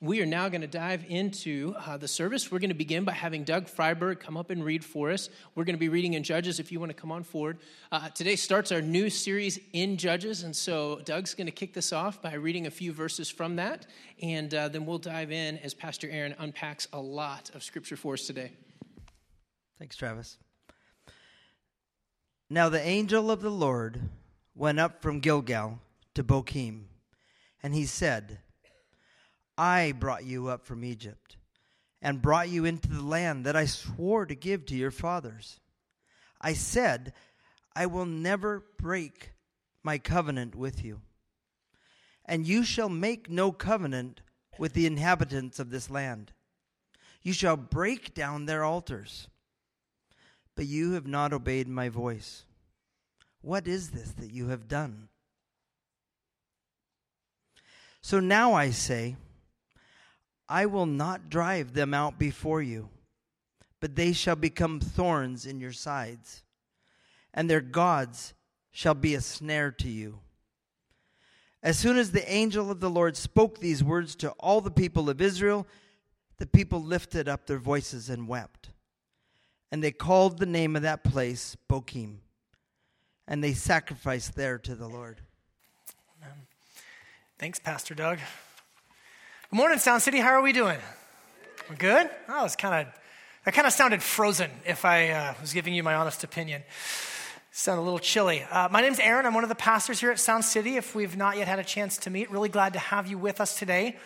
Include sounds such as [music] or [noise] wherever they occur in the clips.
we are now going to dive into uh, the service. We're going to begin by having Doug Freiberg come up and read for us. We're going to be reading in Judges if you want to come on forward. Uh, today starts our new series in Judges, and so Doug's going to kick this off by reading a few verses from that, and uh, then we'll dive in as Pastor Aaron unpacks a lot of scripture for us today. Thanks, Travis. Now the angel of the Lord went up from Gilgal to Bochim, and he said, I brought you up from Egypt and brought you into the land that I swore to give to your fathers. I said, I will never break my covenant with you. And you shall make no covenant with the inhabitants of this land. You shall break down their altars. But you have not obeyed my voice. What is this that you have done? So now I say, I will not drive them out before you, but they shall become thorns in your sides, and their gods shall be a snare to you. As soon as the angel of the Lord spoke these words to all the people of Israel, the people lifted up their voices and wept. And they called the name of that place Bochim, and they sacrificed there to the Lord. Amen. Thanks, Pastor Doug. Good morning, Sound City. How are we doing? We're good? Oh, it's kind of that kind of sounded frozen. If I uh, was giving you my honest opinion, sound a little chilly. Uh, my name's Aaron. I'm one of the pastors here at Sound City. If we've not yet had a chance to meet, really glad to have you with us today.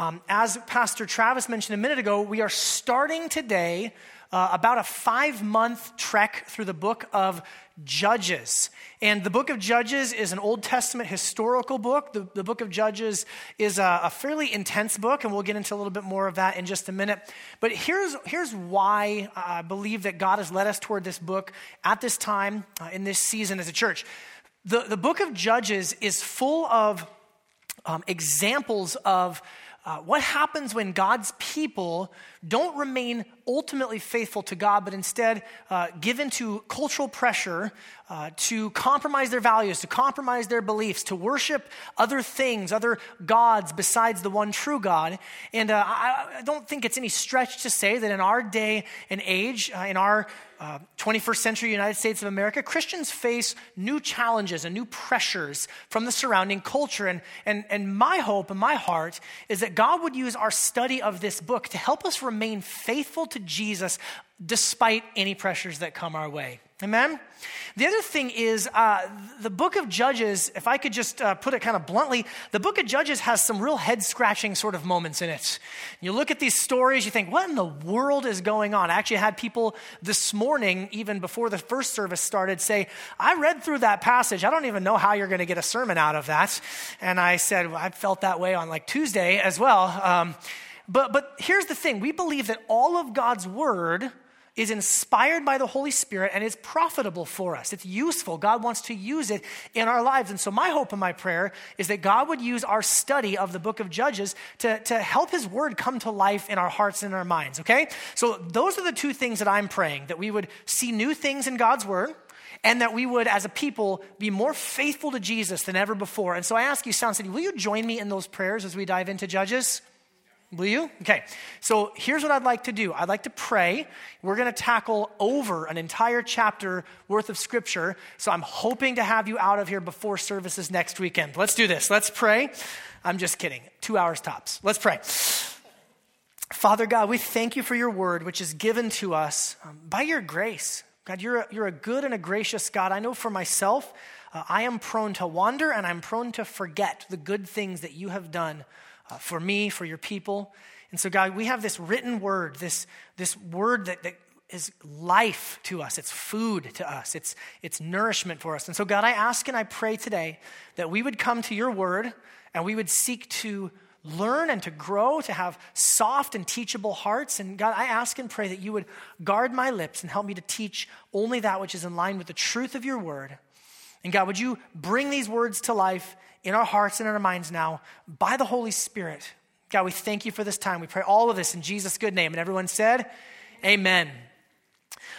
Um, as Pastor Travis mentioned a minute ago, we are starting today uh, about a five month trek through the book of Judges. And the book of Judges is an Old Testament historical book. The, the book of Judges is a, a, fairly intense book, and we'll get into a little bit more of that in just a minute. But here's, here's why I believe that God has led us toward this book at this time uh, in this season as a church. The, the book of Judges is full of um, examples of uh, what happens when God's people don't remain ultimately faithful to God, but instead uh, give into cultural pressure uh, to compromise their values, to compromise their beliefs, to worship other things, other gods besides the one true God. And uh, I, I, don't think it's any stretch to say that in our day and age, uh, in our uh, 21st century United States of America, Christians face new challenges and new pressures from the surrounding culture. And, and, and my hope and my heart is that God would use our study of this book to help us remain faithful to Jesus despite any pressures that come our way. Amen? The other thing is uh, the book of Judges, if I could just uh, put it kind of bluntly, the book of Judges has some real head scratching sort of moments in it. You look at these stories, you think, what in the world is going on? I actually had people this morning, even before the first service started, say, I read through that passage. I don't even know how you're going to get a sermon out of that. And I said, well, I felt that way on like Tuesday as well. Um, but, but here's the thing we believe that all of God's word is inspired by the Holy Spirit and is profitable for us. It's useful. God wants to use it in our lives. And so, my hope and my prayer is that God would use our study of the book of Judges to, to help His word come to life in our hearts and our minds, okay? So, those are the two things that I'm praying that we would see new things in God's word and that we would, as a people, be more faithful to Jesus than ever before. And so I ask you, Sound City, will you join me in those prayers as we dive into Judges? Will you? Okay. So here's what I'd like to do I'd like to pray. We're going to tackle over an entire chapter worth of scripture. So I'm hoping to have you out of here before services next weekend. Let's do this. Let's pray. I'm just kidding. Two hours tops. Let's pray. Father God, we thank you for your word, which is given to us um, by your grace. God, you're a, you're a good and a gracious God. I know for myself, uh, I am prone to wander and I'm prone to forget the good things that you have done uh, for me, for your people. And so, God, we have this written word, this, this word that, that is life to us. It's food to us. It's, it's nourishment for us. And so, God, I ask and I pray today that we would come to your word and we would seek to learn and to grow, to have soft and teachable hearts. And God, I ask and pray that you would guard my lips and help me to teach only that which is in line with the truth of your word. And God, would you bring these words to life in our hearts and in our minds now by the Holy Spirit. God, we thank you for this time. We pray all of this in Jesus' good name. And everyone said, Amen.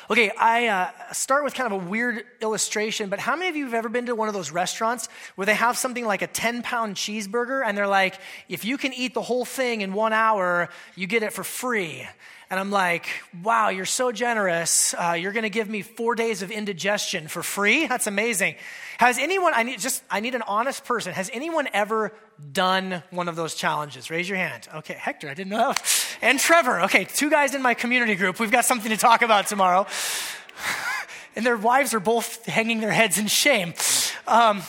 Okay, I uh, start with kind of a weird illustration, but how many of you have ever been to one of those restaurants where they have something like a 10 pound cheeseburger and they're like, if you can eat the whole thing in one hour, you get it for free? And I'm like, wow, you're so generous. Uh, you're going to give me four days of indigestion for free? [laughs] That's amazing. Has anyone, I need just, I need an honest person. Has anyone ever done one of those challenges? Raise your hand. Okay, Hector, I didn't know. [laughs] And Trevor. Okay, two guys in my community group. We've got something to talk about tomorrow. [laughs] And their wives are both hanging their heads in shame. Um,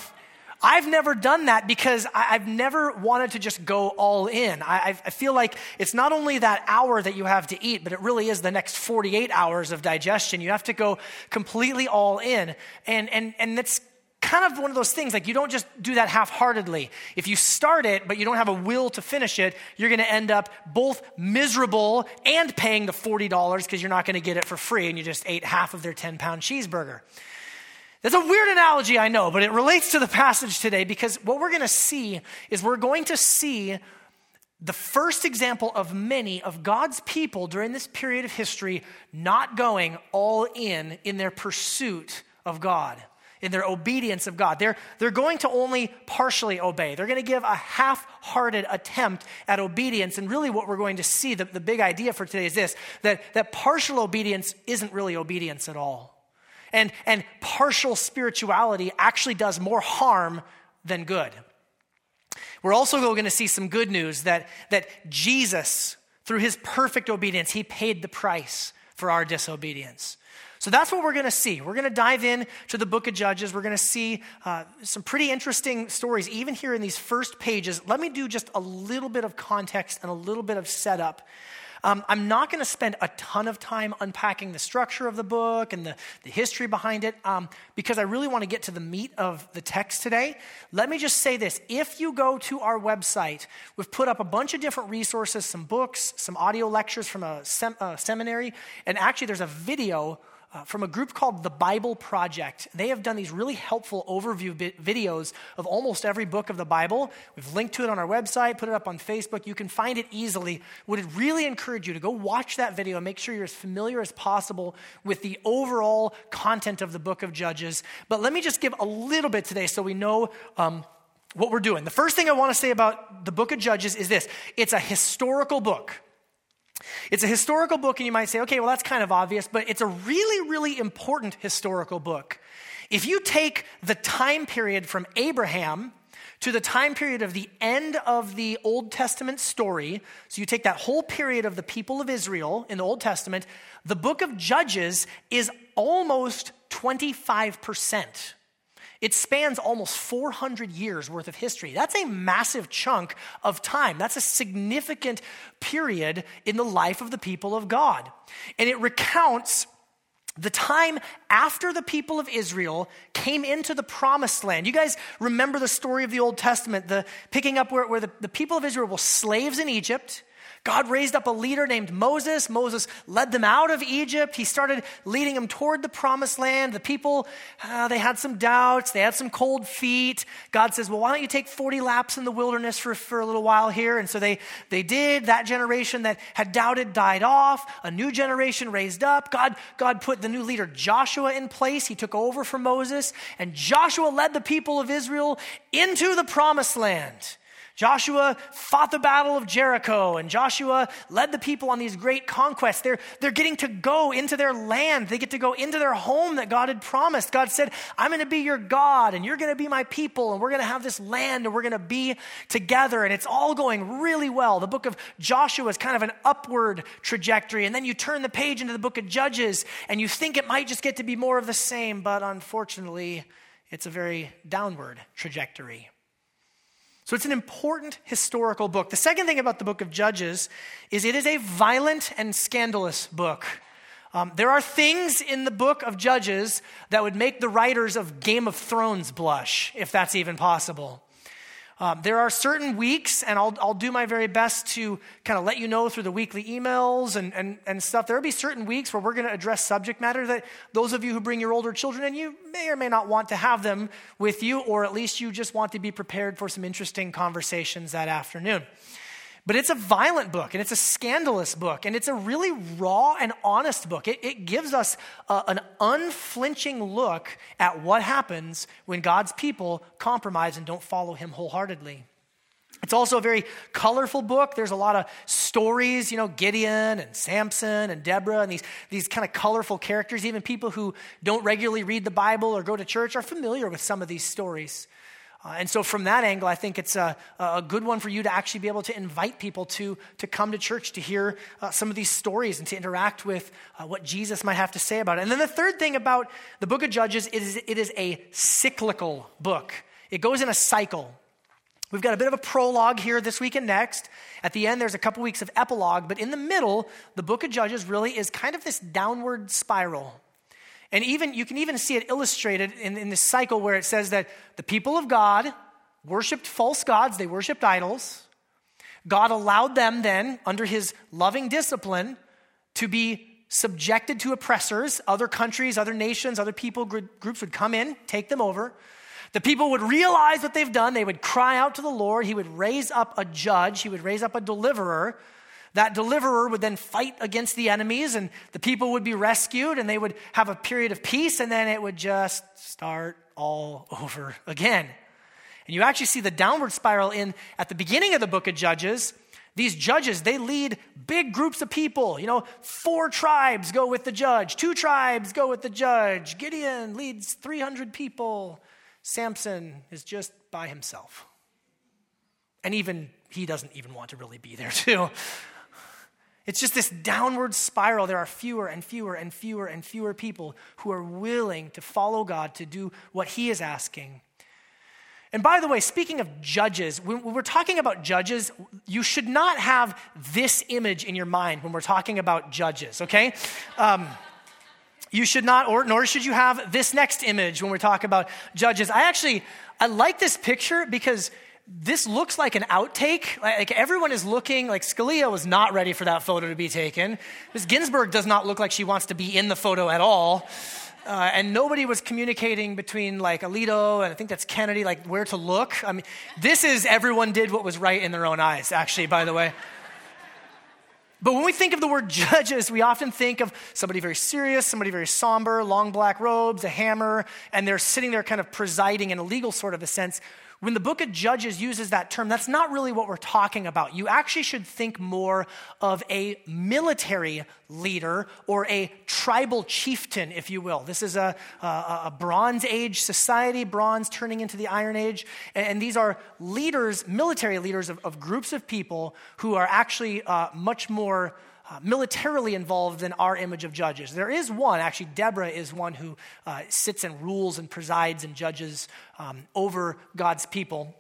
I've never done that because I, have never wanted to just go all in. I, I, feel like it's not only that hour that you have to eat, but it really is the next 48 hours of digestion. You have to go completely all in. And, and, and it's kind of one of those things like you don't just do that half-heartedly if you start it but you don't have a will to finish it you're going to end up both miserable and paying the $40 because you're not going to get it for free and you just ate half of their 10 pound cheeseburger that's a weird analogy, I know, but it relates to the passage today because what we're going to see is we're going to see the first example of many of God's people during this period of history not going all in in their pursuit of God, in their obedience of God. They're, they're going to only partially obey. They're going to give a half hearted attempt at obedience. And really, what we're going to see, the, the big idea for today is this that, that partial obedience isn't really obedience at all. And, and partial spirituality actually does more harm than good. We're also going to see some good news that, that Jesus, through his perfect obedience, he paid the price for our disobedience. So that's what we're going to see. We're going to dive in to the book of Judges. We're going to see uh, some pretty interesting stories, even here in these first pages. Let me do just a little bit of context and a little bit of setup um, I'm not going to spend a ton of time unpacking the structure of the book and the, the history behind it um, because I really want to get to the meat of the text today. Let me just say this if you go to our website, we've put up a bunch of different resources, some books, some audio lectures from a, sem- a seminary, and actually, there's a video uh, from a group called the Bible Project. They have done these really helpful overview videos of almost every book of the Bible. We've linked to it on our website, put it up on Facebook. You can find it easily. Would really encourage you to go watch that video and make sure you're as familiar as possible with the overall content of the book of Judges. But let me just give a little bit today so we know. Um, what we're doing. The first thing I want to say about the book of Judges is this it's a historical book. It's a historical book, and you might say, okay, well, that's kind of obvious, but it's a really, really important historical book. If you take the time period from Abraham to the time period of the end of the Old Testament story, so you take that whole period of the people of Israel in the Old Testament, the book of Judges is almost 25%. It spans almost 400 years worth of history. That's a massive chunk of time. That's a significant period in the life of the people of God. And it recounts the time after the people of Israel came into the promised land. You guys remember the story of the Old Testament, the picking up where, where the, the people of Israel were slaves in Egypt. God raised up a leader named Moses. Moses led them out of Egypt. He started leading them toward the promised land. The people, uh, they had some doubts. They had some cold feet. God says, Well, why don't you take 40 laps in the wilderness for, for a little while here? And so they, they did. That generation that had doubted died off. A new generation raised up. God, God put the new leader Joshua in place. He took over from Moses. And Joshua led the people of Israel into the promised land. Joshua fought the battle of Jericho, and Joshua led the people on these great conquests. They're, they're getting to go into their land. They get to go into their home that God had promised. God said, I'm going to be your God, and you're going to be my people, and we're going to have this land, and we're going to be together. And it's all going really well. The book of Joshua is kind of an upward trajectory. And then you turn the page into the book of Judges, and you think it might just get to be more of the same, but unfortunately, it's a very downward trajectory. So it's an important historical book. The second thing about the book of Judges is it is a violent and scandalous book. Um, there are things in the book of Judges that would make the writers of Game of Thrones blush, if that's even possible. Um, there are certain weeks, and I'll, I'll do my very best to kind of let you know through the weekly emails and, and, and stuff. There will be certain weeks where we're going to address subject matter that those of you who bring your older children, and you may or may not want to have them with you, or at least you just want to be prepared for some interesting conversations that afternoon. But it's a violent book and it's a scandalous book and it's a really raw and honest book. It, it gives us a, an unflinching look at what happens when God's people compromise and don't follow Him wholeheartedly. It's also a very colorful book. There's a lot of stories, you know, Gideon and Samson and Deborah and these, these kind of colorful characters. Even people who don't regularly read the Bible or go to church are familiar with some of these stories. Uh, and so, from that angle, I think it's a, a good one for you to actually be able to invite people to, to come to church to hear uh, some of these stories and to interact with uh, what Jesus might have to say about it. And then the third thing about the book of Judges is it is a cyclical book, it goes in a cycle. We've got a bit of a prologue here this week and next. At the end, there's a couple weeks of epilogue, but in the middle, the book of Judges really is kind of this downward spiral. And even you can even see it illustrated in, in this cycle where it says that the people of God worshiped false gods, they worshiped idols. God allowed them then, under his loving discipline, to be subjected to oppressors. Other countries, other nations, other people groups would come in, take them over. The people would realize what they've done. They would cry out to the Lord. He would raise up a judge, he would raise up a deliverer. That deliverer would then fight against the enemies, and the people would be rescued, and they would have a period of peace, and then it would just start all over again. And you actually see the downward spiral in at the beginning of the book of Judges. These judges, they lead big groups of people. You know, four tribes go with the judge, two tribes go with the judge. Gideon leads 300 people. Samson is just by himself. And even he doesn't even want to really be there, [laughs] too. It's just this downward spiral. There are fewer and fewer and fewer and fewer people who are willing to follow God to do what He is asking. And by the way, speaking of judges, when we're talking about judges, you should not have this image in your mind when we're talking about judges, okay? Um, you should not, or nor should you have this next image when we talk about judges. I actually, I like this picture because this looks like an outtake. Like everyone is looking, like Scalia was not ready for that photo to be taken. Ms. Ginsburg does not look like she wants to be in the photo at all. Uh, and nobody was communicating between like Alito and I think that's Kennedy, like where to look. I mean, this is everyone did what was right in their own eyes, actually, by the way. But when we think of the word [laughs] judges, we often think of somebody very serious, somebody very somber, long black robes, a hammer, and they're sitting there kind of presiding in a legal sort of a sense. When the book of Judges uses that term, that's not really what we're talking about. You actually should think more of a military leader or a tribal chieftain, if you will. This is a, a, a Bronze Age society, bronze turning into the Iron Age. And, these are leaders, military leaders of, of, groups of people who are actually uh, much more uh, militarily involved in our image of judges. There is one, actually, Deborah is one who uh, sits and rules and presides and judges um, over God's people.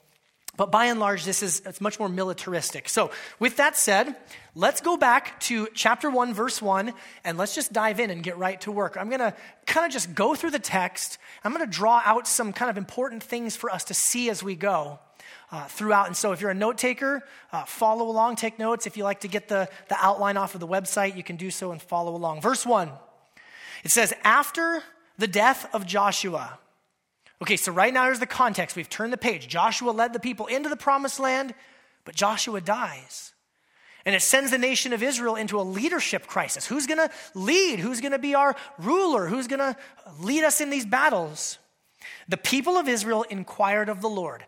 But by and large, this is it's much more militaristic. So, with that said, let's go back to chapter 1, verse 1, and let's just dive in and get right to work. I'm going to kind of just go through the text. I'm going to draw out some kind of important things for us to see as we go uh, throughout. And so if you're a note taker, uh, follow along, take notes. If you like to get the, the outline off of the website, you can do so and follow along. Verse 1, it says, After the death of Joshua. Okay, so right now here's the context. We've turned the page. Joshua led the people into the promised land, but Joshua dies. And it sends the nation of Israel into a leadership crisis. Who's going to lead? Who's going to be our ruler? Who's going to lead us in these battles? The people of Israel inquired of the Lord.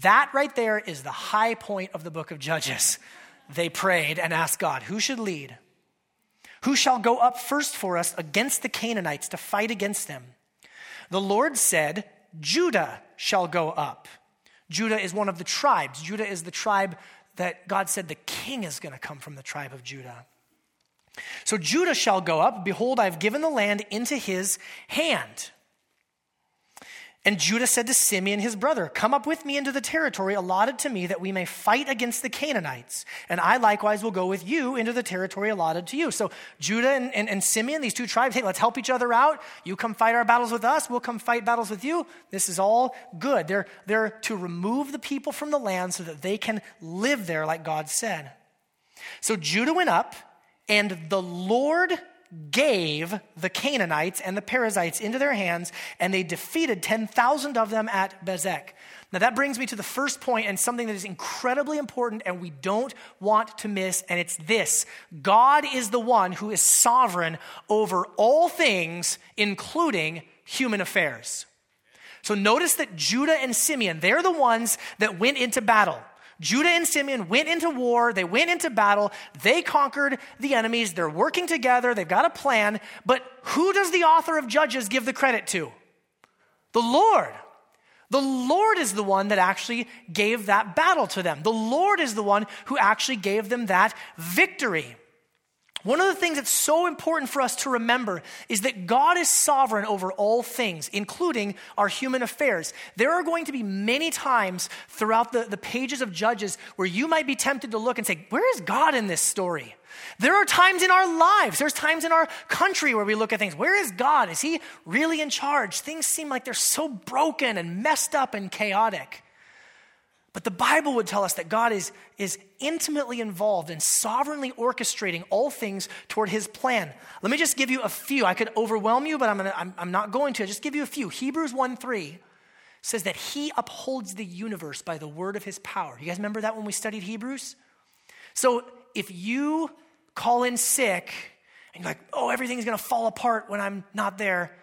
That right there is the high point of the book of Judges. They prayed and asked God, Who should lead? Who shall go up first for us against the Canaanites to fight against them? The Lord said, Judah shall go up. Judah is one of the tribes. Judah is the tribe that God said the king is going to come from the tribe of Judah. So Judah shall go up. Behold, I've given the land into his hand. And Judah said to Simeon, his brother, Come up with me into the territory allotted to me that we may fight against the Canaanites. And I likewise will go with you into the territory allotted to you. So Judah and, and, and, Simeon, these two tribes, hey, let's help each other out. You come fight our battles with us, we'll come fight battles with you. This is all good. They're, they're to remove the people from the land so that they can live there like God said. So Judah went up, and the Lord gave the Canaanites and the Perizzites into their hands, and they defeated 10,000 of them at Bezek. Now, that brings me to the first point and something that is incredibly important and we don't want to miss, and it's this God is the one who is sovereign over all things, including human affairs. So, notice that Judah and Simeon, they're the ones that went into battle. Judah and Simeon went into war, they went into battle, they conquered the enemies, they're working together, they've got a plan. But who does the author of Judges give the credit to? The Lord. The Lord is the one that actually gave that battle to them. The Lord is the one who actually gave them that victory. One of the things that's so important for us to remember is that God is sovereign over all things, including our human affairs. There are going to be many times throughout the, the pages of Judges where you might be tempted to look and say, Where is God in this story? There are times in our lives, there's times in our country where we look at things. Where is God? Is He really in charge? Things seem like they're so broken and messed up and chaotic. But the Bible would tell us that God is, is intimately involved in sovereignly orchestrating all things toward his plan. Let me just give you a few. I could overwhelm you, but I'm, gonna, I'm, I'm not going to. I'll just give you a few. Hebrews 1 3 says that he upholds the universe by the word of his power. You guys remember that when we studied Hebrews? So if you call in sick and you're like, oh, everything's going to fall apart when I'm not there,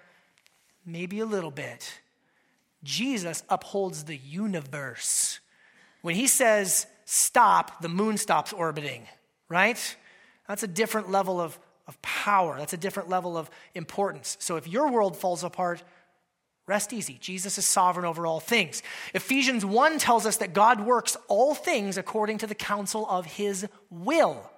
maybe a little bit. Jesus upholds the universe when he says stop, the moon stops orbiting, right? That's a different level of, of power. That's a different level of importance. So if your world falls apart, rest easy. Jesus is sovereign over all things. Ephesians 1 tells us that God works all things according to the counsel of his will.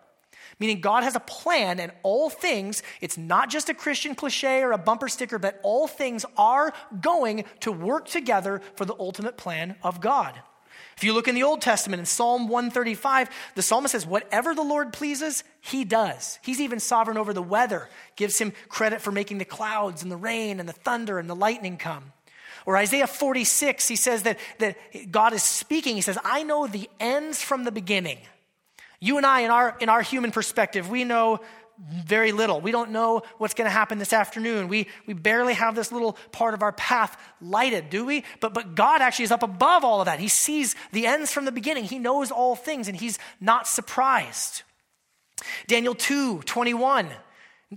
Meaning, God has a plan, and all things, it's not just a Christian cliche or a bumper sticker, but all things are going to work together for the ultimate plan of God. If you look in the Old Testament in Psalm 135, the psalmist says, Whatever the Lord pleases, he does. He's even sovereign over the weather, gives him credit for making the clouds and the rain and the thunder and the lightning come. Or Isaiah 46, he says that, that God is speaking. He says, I know the ends from the beginning. You and I, in our, in our human perspective, we know very little. We don't know what's going to happen this afternoon. We, we barely have this little part of our path lighted, do we? But, but God actually is up above all of that. He sees the ends from the beginning. He knows all things, and He's not surprised. Daniel 2 21.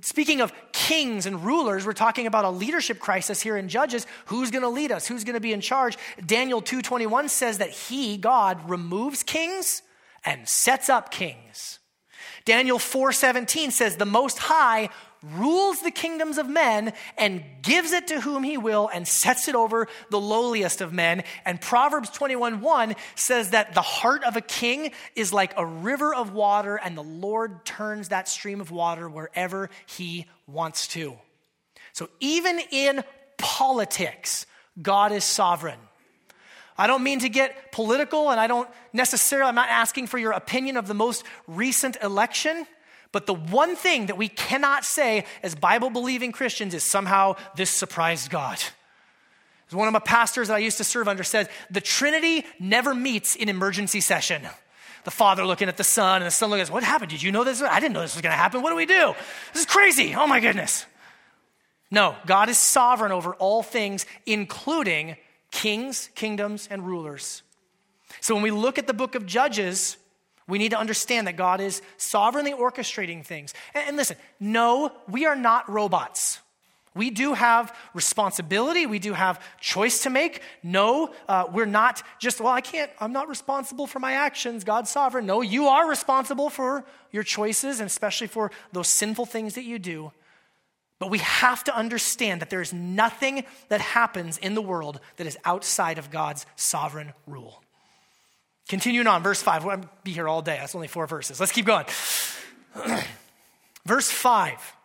Speaking of kings and rulers, we're talking about a leadership crisis here in Judges. Who's going to lead us? Who's going to be in charge? Daniel 2:21 says that he, God, removes kings and sets up kings. Daniel 4:17 says the most high rules the kingdoms of men and gives it to whom he will and sets it over the lowliest of men. And Proverbs 21:1 says that the heart of a king is like a river of water and the Lord turns that stream of water wherever he wants to. So even in politics, God is sovereign. I don't mean to get political, and I don't necessarily, I'm not asking for your opinion of the most recent election. But the one thing that we cannot say as Bible believing Christians is somehow this surprised God. As one of my pastors that I used to serve under said, the Trinity never meets in emergency session. The Father looking at the Son, and the Son looking at What happened? Did you know this? I didn't know this was going to happen. What do we do? This is crazy. Oh my goodness. No, God is sovereign over all things, including kings, kingdoms, and rulers. So when we look at the book of Judges, we need to understand that God is sovereignly orchestrating things. And, and listen, no, we are not robots. We do have responsibility. We do have choice to make. No, uh, we're not just, well, I can't, I'm not responsible for my actions. God's sovereign. No, you are responsible for your choices and especially for those sinful things that you do. But we have to understand that there is nothing that happens in the world that is outside of God's sovereign rule. Continuing on, verse 5. We'll be here all day. That's only four verses. Let's keep going. [clears throat] verse 5.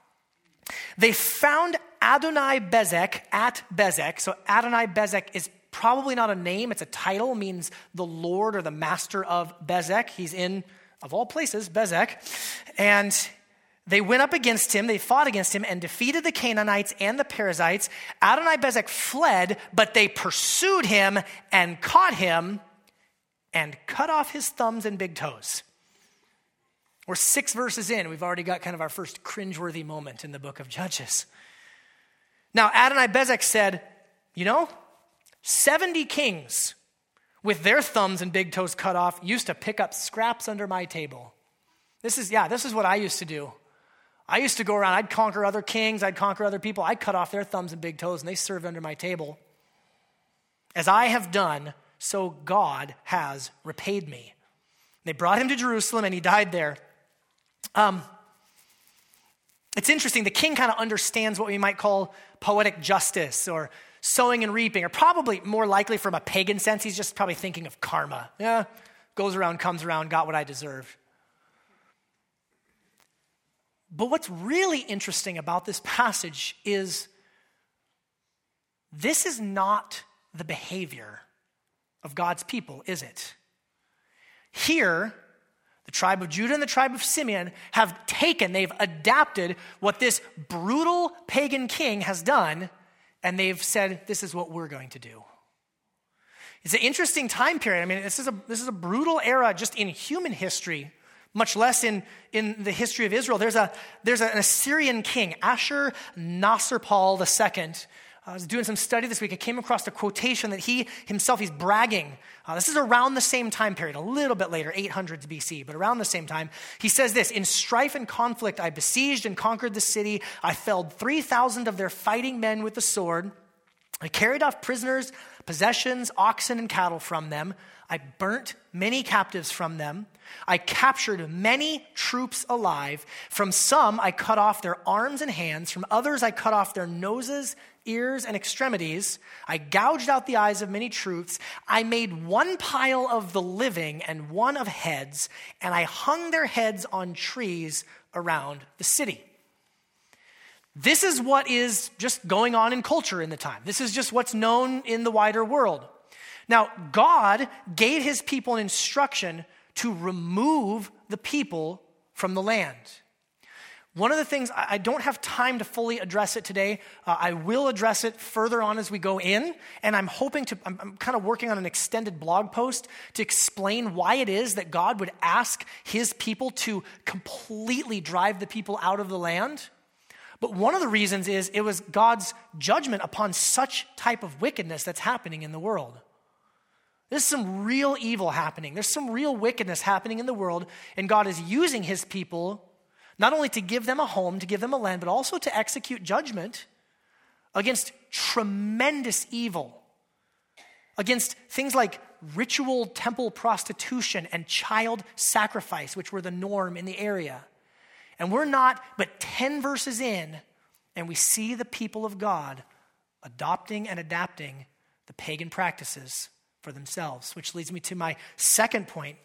They found Adonai Bezek at Bezek. So Adonai Bezek is probably not a name, it's a title, means the Lord or the master of Bezek. He's in, of all places, Bezek. And they went up against him, they fought against him, and defeated the Canaanites and the Perizzites. Adonai Bezek fled, but they pursued him and caught him and cut off his thumbs and big toes. We're six verses in. We've already got kind of our first cringeworthy moment in the book of Judges. Now, Adonai Bezek said, You know, 70 kings with their thumbs and big toes cut off used to pick up scraps under my table. This is, yeah, this is what I used to do. I used to go around, I'd conquer other kings, I'd conquer other people, I'd cut off their thumbs and big toes, and they served under my table. As I have done, so God has repaid me. They brought him to Jerusalem, and he died there. Um, it's interesting, the king kind of understands what we might call poetic justice or sowing and reaping, or probably more likely from a pagan sense, he's just probably thinking of karma. Yeah, goes around, comes around, got what I deserved. But what's really interesting about this passage is this is not the behavior of God's people, is it? Here, the tribe of Judah and the tribe of Simeon have taken, they've adapted what this brutal pagan king has done, and they've said, This is what we're going to do. It's an interesting time period. I mean, this is a, this is a brutal era just in human history, much less in, in the history of Israel. There's, a, there's an Assyrian king, Ashur Nasirpal II, I was doing some study this week. I came across a quotation that he himself, he's bragging. Uh, this is around the same time period, a little bit later, 800s BC, but around the same time. He says this In strife and conflict, I besieged and conquered the city. I felled 3,000 of their fighting men with the sword. I carried off prisoners, possessions, oxen, and cattle from them. I burnt many captives from them. I captured many troops alive. From some, I cut off their arms and hands. From others, I cut off their noses ears, and extremities. I gouged out the eyes of many troops. I made one pile of the living and one of heads, and I hung their heads on trees around the city. This is what is just going on in culture in the time. This is just what's known in the wider world. Now, God gave his people an instruction to remove the people from the land. One of the things, I don't have time to fully address it today. Uh, I will address it further on as we go in. And I'm hoping to, I'm, I'm kind of working on an extended blog post to explain why it is that God would ask his people to completely drive the people out of the land. But one of the reasons is it was God's judgment upon such type of wickedness that's happening in the world. There's some real evil happening. There's some real wickedness happening in the world, and God is using his people not only to give them a home, to give them a land, but also to execute judgment against tremendous evil, against things like ritual temple prostitution and child sacrifice, which were the norm in the area. And we're not but 10 verses in, and we see the people of God adopting and adapting the pagan practices for themselves, which leads me to my second point.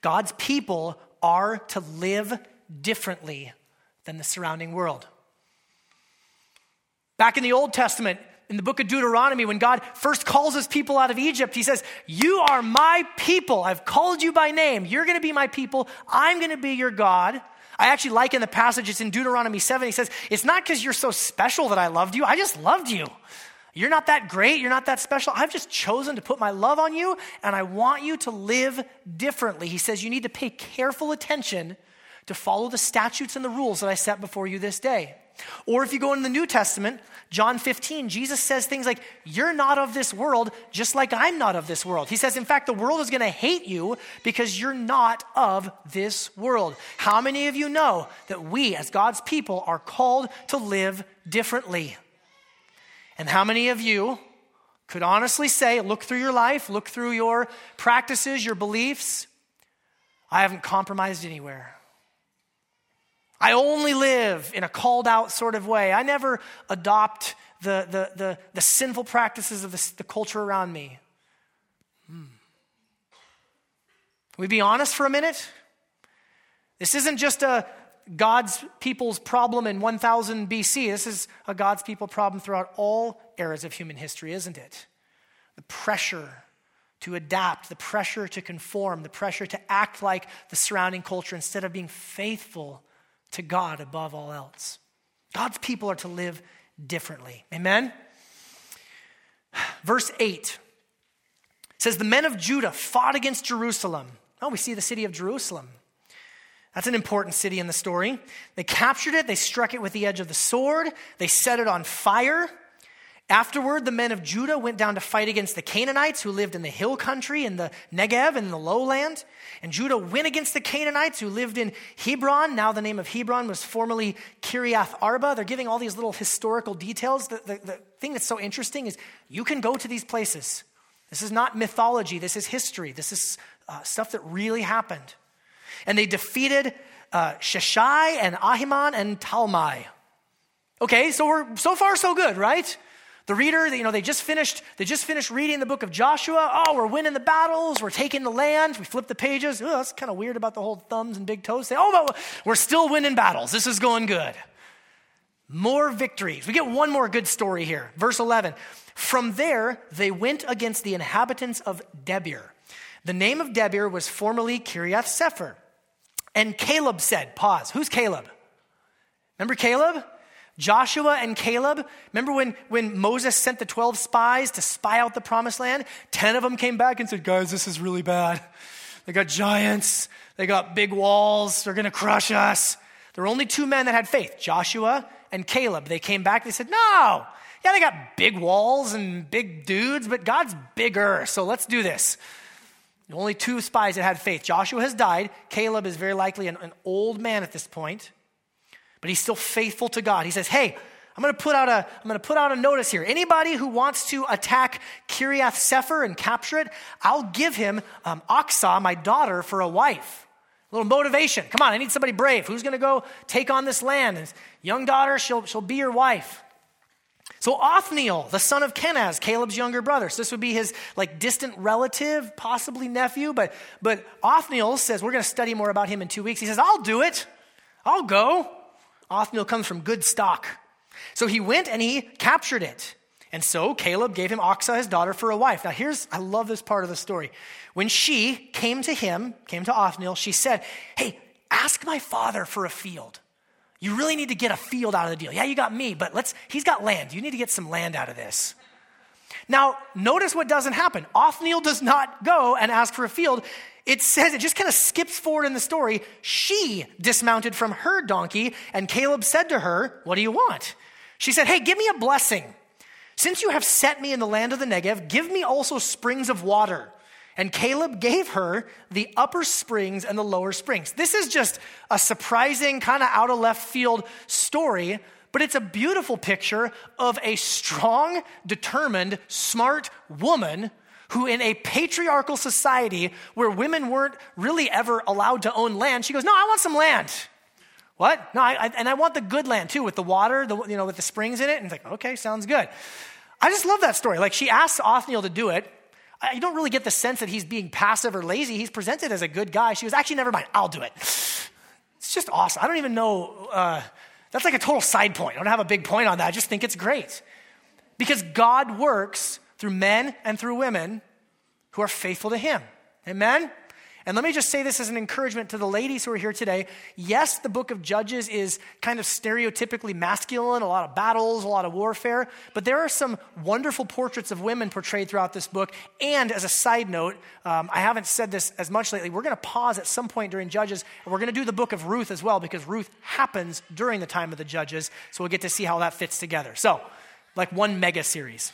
God's people are to live differently than the surrounding world. Back in the Old Testament, in the book of Deuteronomy, when God first calls his people out of Egypt, he says, You are my people. I've called you by name. You're going to be my people. I'm going to be your God. I actually like in the passage, it's in Deuteronomy 7. He says, It's not because you're so special that I loved you. I just loved you. You're not that great. You're not that special. I've just chosen to put my love on you, and I want you to live differently. He says, You need to pay careful attention to follow the statutes and the rules that I set before you this day. Or if you go in the New Testament, John 15, Jesus says things like, You're not of this world, just like I'm not of this world. He says, In fact, the world is going to hate you because you're not of this world. How many of you know that we, as God's people, are called to live differently? And how many of you could honestly say, Look through your life, look through your practices, your beliefs, I haven't compromised anywhere. I only live in a called out sort of way. I never adopt the, the, the, the sinful practices of the, the culture around me. Hmm. we be honest for a minute? This isn't just a God's people's problem in 1000 BC. This is a God's people problem throughout all eras of human history, isn't it? The pressure to adapt, the pressure to conform, the pressure to act like the surrounding culture instead of being faithful to God above all else. God's people are to live differently. Amen? Verse 8 says, The men of Judah fought against Jerusalem. Oh, we see the city of Jerusalem. That's an important city in the story. They captured it, they struck it with the edge of the sword, they set it on fire. Afterward, the men of Judah went down to fight against the Canaanites who lived in the hill country in the Negev and the lowland. And Judah went against the Canaanites who lived in Hebron. Now, the name of Hebron was formerly Kiriath Arba. They're giving all these little historical details. The, the, the thing that's so interesting is you can go to these places. This is not mythology, this is history. This is uh, stuff that really happened. And they defeated uh, Sheshai and Ahiman and Talmai. Okay, so we're so far so good, right? The reader, you know, they just finished, they just finished reading the book of Joshua. Oh, we're winning the battles, we're taking the land. We flip the pages. That's kind of weird about the whole thumbs and big toes. Say, oh, but we're still winning battles. This is going good. More victories. We get one more good story here. Verse 11. From there, they went against the inhabitants of Debir. The name of Debir was formerly Kiriath Sefer. And Caleb said, Pause. Who's Caleb? Remember Caleb? Joshua and Caleb, remember when, when Moses sent the 12 spies to spy out the promised land? 10 of them came back and said, Guys, this is really bad. They got giants, they got big walls, they're going to crush us. There were only two men that had faith Joshua and Caleb. They came back, they said, No, yeah, they got big walls and big dudes, but God's bigger, so let's do this. Only two spies that had faith. Joshua has died. Caleb is very likely an, an old man at this point but he's still faithful to God. He says, Hey, I'm going to put out a, I'm going to put out a notice here. Anybody who wants to attack Kiriath Sefer and capture it, I'll give him um, Achsah, my daughter, for a wife. A little motivation. Come on, I need somebody brave. Who's going to go take on this land? His young daughter, she'll, she'll be your wife. So Othniel, the son of Kenaz, Caleb's younger brother. So this would be his like distant relative, possibly nephew. But but Othniel says we're going to study more about him in two weeks. He says I'll do it. I'll go. Othniel comes from good stock. So he went and he captured it. And so Caleb gave him Achsah, his daughter, for a wife. Now, here's, I love this part of the story. When she came to him, came to Othniel, she said, Hey, ask my father for a field. You really need to get a field out of the deal. Yeah, you got me, but let's, he's got land. You need to get some land out of this. Now, notice what doesn't happen. Othniel does not go and ask for a field it says, it just kind of skips forward in the story. She dismounted from her donkey, and Caleb said to her, What do you want? She said, Hey, give me a blessing. Since you have set me in the land of the Negev, give me also springs of water. And Caleb gave her the upper springs and the lower springs. This is just a surprising, kind of out of left field story, but it's a beautiful picture of a strong, determined, smart woman who, in a patriarchal society where women weren't really ever allowed to own land, she goes, No, I want some land. What? No, I, I, and I want the good land too, with the water, the, you know, with the springs in it. And it's like, okay, sounds good. I just love that story. Like she asks Othniel to do it. I, you don't really get the sense that he's being passive or lazy. He's presented as a good guy. She goes, actually, never mind. I'll do it. It's just awesome. I don't even know. Uh, that's like a total side point. I don't have a big point on that. I just think it's great. Because God works through men and through women who are faithful to Him. Amen? And let me just say this as an encouragement to the ladies who are here today. Yes, the book of Judges is kind of stereotypically masculine, a lot of battles, a lot of warfare, but there are some wonderful portraits of women portrayed throughout this book. And as a side note, um, I haven't said this as much lately. We're going to pause at some point during Judges, and we're going to do the book of Ruth as well, because Ruth happens during the time of the Judges. So we'll get to see how that fits together. So, like one mega series.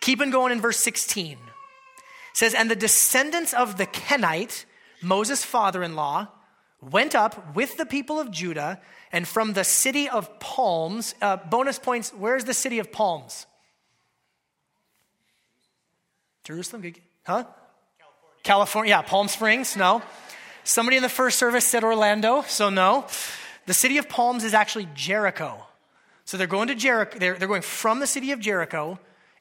Keeping going in verse 16. It says, And the descendants of the Kenite, Moses' father in law, went up with the people of Judah and from the city of palms. Uh, bonus points where's the city of palms? Jerusalem? Huh? California. California. Yeah, Palm Springs? No. Somebody in the first service said Orlando, so no. The city of palms is actually Jericho. So they're going to Jericho, they're, they're going from the city of Jericho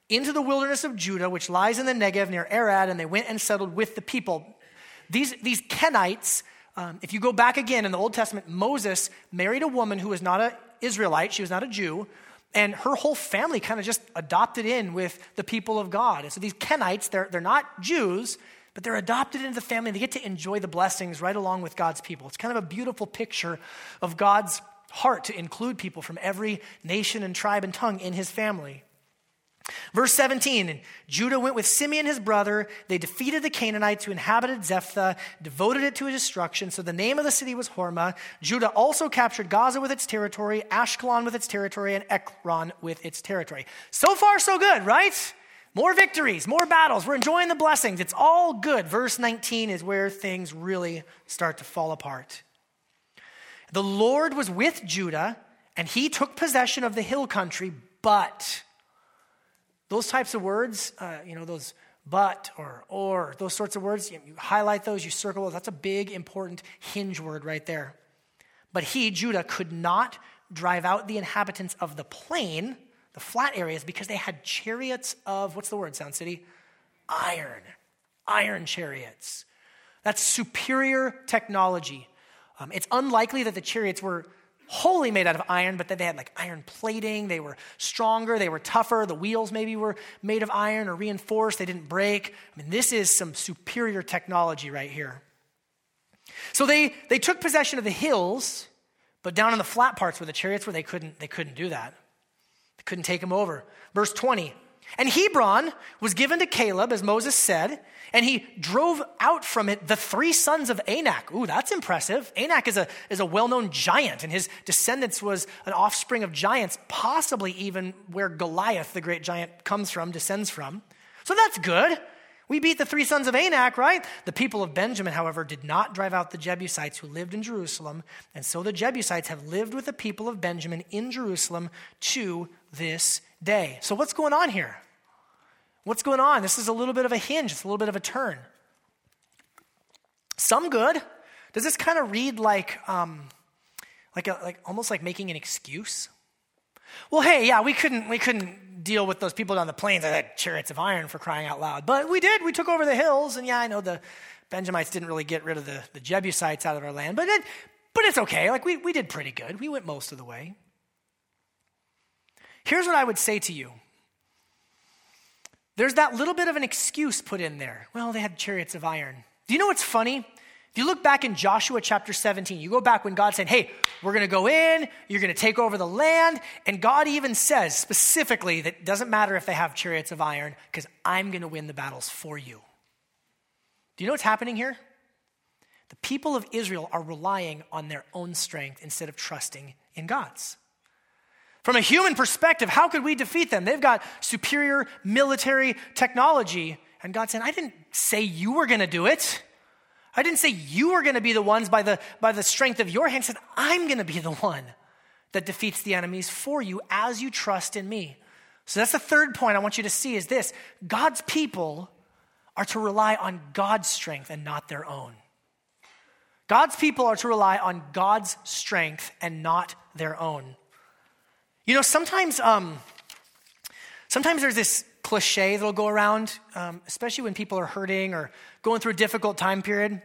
into the wilderness of Judah, which lies in the Negev near Arad, and they went and settled with the people. These, these Kenites, um, if you go back again in the Old Testament, Moses married a woman who was not an Israelite, she was not a Jew, and her whole family kind of just adopted in with the people of God. And so these Kenites, they're, they're not Jews, but they're adopted into the family. They get to enjoy the blessings right along with God's people. It's kind of a beautiful picture of God's heart to include people from every nation and tribe and tongue in his family. Verse 17, and Judah went with Simeon his brother. They defeated the Canaanites who inhabited Zephthah, devoted it to destruction. So the name of the city was Hormah. Judah also captured Gaza with its territory, Ashkelon with its territory, and Ekron with its territory. So far, so good, right? More victories, more battles. We're enjoying the blessings. It's all good. Verse 19 is where things really start to fall apart. The Lord was with Judah, and he took possession of the hill country, but those types of words, uh, you know, those but or or, those sorts of words, you, highlight those, you circle those. That's a big, important hinge word right there. But he, Judah, could not drive out the inhabitants of the plain, the flat areas, because they had chariots of, what's the word, Sound City? Iron. Iron chariots. That's superior technology. Um, it's unlikely that the chariots were wholly made out of iron, but that they had like iron plating. They were stronger, they were tougher. The wheels maybe were made of iron or reinforced, they didn't break. I mean, this is some superior technology right here. So they, they took possession of the hills, but down in the flat parts where the chariots were, they couldn't, they couldn't do that. They couldn't take them over. Verse 20 and Hebron was given to Caleb, as Moses said, and he drove out from it the three sons of Anak. Ooh, that's impressive. Anak is a, is a well known giant, and his descendants was an offspring of giants, possibly even where Goliath, the great giant, comes from, descends from. So that's good. We beat the three sons of Anak, right? The people of Benjamin, however, did not drive out the Jebusites who lived in Jerusalem, and so the Jebusites have lived with the people of Benjamin in Jerusalem to this day. So, what's going on here? What's going on? This is a little bit of a hinge, it's a little bit of a turn. Some good. Does this kind of read like, um, like, a, like almost like making an excuse? Well, hey, yeah, we couldn't, we couldn't deal with those people down the plains that had chariots of iron for crying out loud. But we did. We took over the hills, and yeah, I know the Benjamites didn't really get rid of the, the Jebusites out of our land, but it, but it's okay. Like we, we did pretty good. We went most of the way. Here's what I would say to you there's that little bit of an excuse put in there. Well, they had chariots of iron. Do you know what's funny? If you look back in Joshua chapter 17, you go back when God said, Hey, we're going to go in, you're going to take over the land. And God even says specifically that it doesn't matter if they have chariots of iron, because I'm going to win the battles for you. Do you know what's happening here? The people of Israel are relying on their own strength instead of trusting in God's. From a human perspective, how could we defeat them? They've got superior military technology. And God said, I didn't say you were going to do it. I didn't say you were going to be the ones by the, by the strength of your hand. I said, I'm going to be the one that defeats the enemies for you as you trust in me. So that's the third point I want you to see is this God's people are to rely on God's strength and not their own. God's people are to rely on God's strength and not their own. You know, sometimes, um, sometimes there's this cliche that'll go around, um, especially when people are hurting or going through a difficult time period.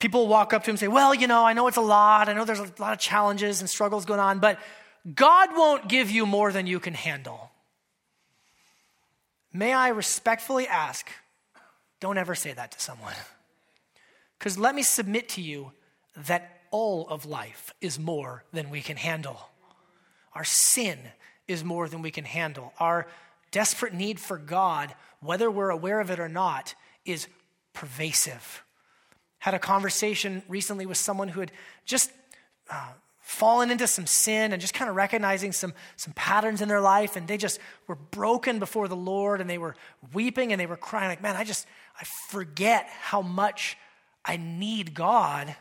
People walk up to him and say, Well, you know, I know it's a lot. I know there's a lot of challenges and struggles going on, but God won't give you more than you can handle. May I respectfully ask, don't ever say that to someone. Because let me submit to you that all of life is more than we can handle. Our sin is more than we can handle. Our desperate need for God, whether we're aware of it or not, is pervasive. Had a conversation recently with someone who had just uh, fallen into some sin and just kind of recognizing some, some patterns in their life, and they just were broken before the Lord and they were weeping and they were crying, like, man, I just, I forget how much I need God,